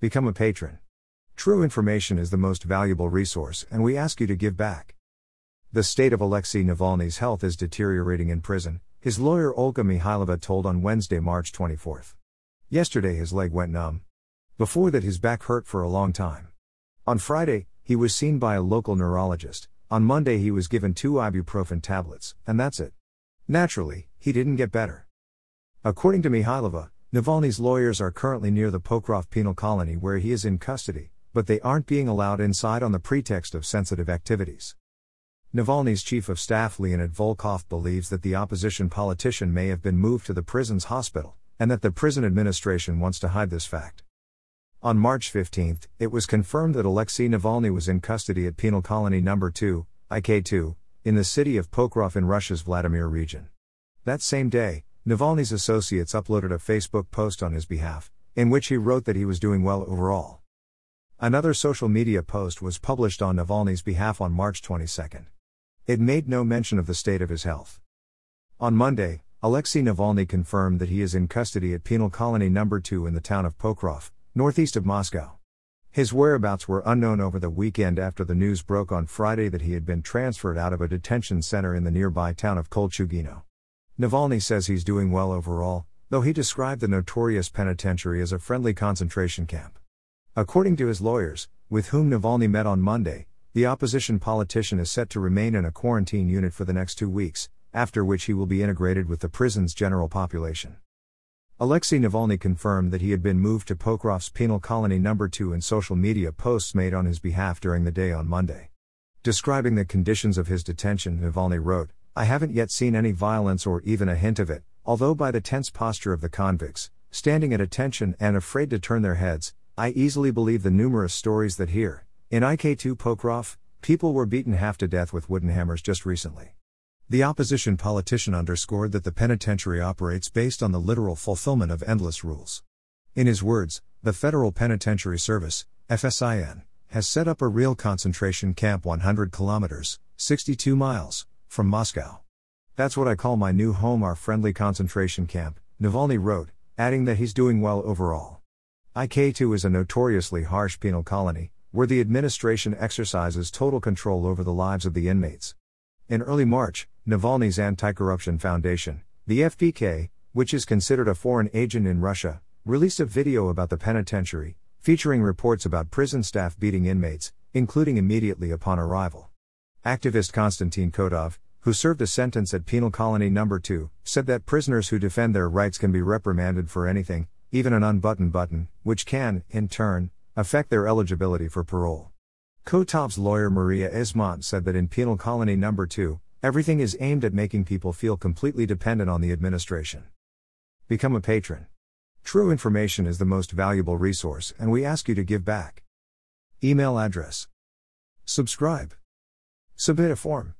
Become a patron. True information is the most valuable resource, and we ask you to give back. The state of Alexei Navalny's health is deteriorating in prison, his lawyer Olga Mikhailova told on Wednesday, March 24. Yesterday, his leg went numb. Before that, his back hurt for a long time. On Friday, he was seen by a local neurologist. On Monday, he was given two ibuprofen tablets, and that's it. Naturally, he didn't get better. According to Mikhailova, Navalny's lawyers are currently near the Pokrov penal colony where he is in custody, but they aren't being allowed inside on the pretext of sensitive activities. Navalny's chief of staff Leonid Volkov believes that the opposition politician may have been moved to the prison's hospital, and that the prison administration wants to hide this fact. On March 15, it was confirmed that Alexei Navalny was in custody at Penal Colony No. 2, IK2, in the city of Pokrov in Russia's Vladimir region. That same day, Navalny's associates uploaded a Facebook post on his behalf, in which he wrote that he was doing well overall. Another social media post was published on Navalny's behalf on March 22. It made no mention of the state of his health. On Monday, Alexei Navalny confirmed that he is in custody at Penal Colony No. 2 in the town of Pokrov, northeast of Moscow. His whereabouts were unknown over the weekend after the news broke on Friday that he had been transferred out of a detention center in the nearby town of Kolchugino. Navalny says he's doing well overall, though he described the notorious penitentiary as a friendly concentration camp. According to his lawyers, with whom Navalny met on Monday, the opposition politician is set to remain in a quarantine unit for the next two weeks, after which he will be integrated with the prison's general population. Alexei Navalny confirmed that he had been moved to Pokrov's penal colony number 2 in social media posts made on his behalf during the day on Monday. Describing the conditions of his detention, Navalny wrote, I haven't yet seen any violence or even a hint of it, although by the tense posture of the convicts, standing at attention and afraid to turn their heads, I easily believe the numerous stories that here, in IK2 Pokrov, people were beaten half to death with wooden hammers just recently. The opposition politician underscored that the penitentiary operates based on the literal fulfillment of endless rules. In his words, the Federal Penitentiary Service, FSIN, has set up a real concentration camp 100 kilometers, 62 miles, from Moscow. That's what I call my new home, our friendly concentration camp, Navalny wrote, adding that he's doing well overall. IK2 is a notoriously harsh penal colony, where the administration exercises total control over the lives of the inmates. In early March, Navalny's Anti Corruption Foundation, the FBK, which is considered a foreign agent in Russia, released a video about the penitentiary, featuring reports about prison staff beating inmates, including immediately upon arrival. Activist Konstantin Kotov, who served a sentence at Penal Colony No. 2, said that prisoners who defend their rights can be reprimanded for anything, even an unbuttoned button, which can, in turn, affect their eligibility for parole. Kotov's lawyer Maria Eismont said that in Penal Colony No. 2, everything is aimed at making people feel completely dependent on the administration. Become a patron. True information is the most valuable resource, and we ask you to give back. Email address. Subscribe. Submit a form.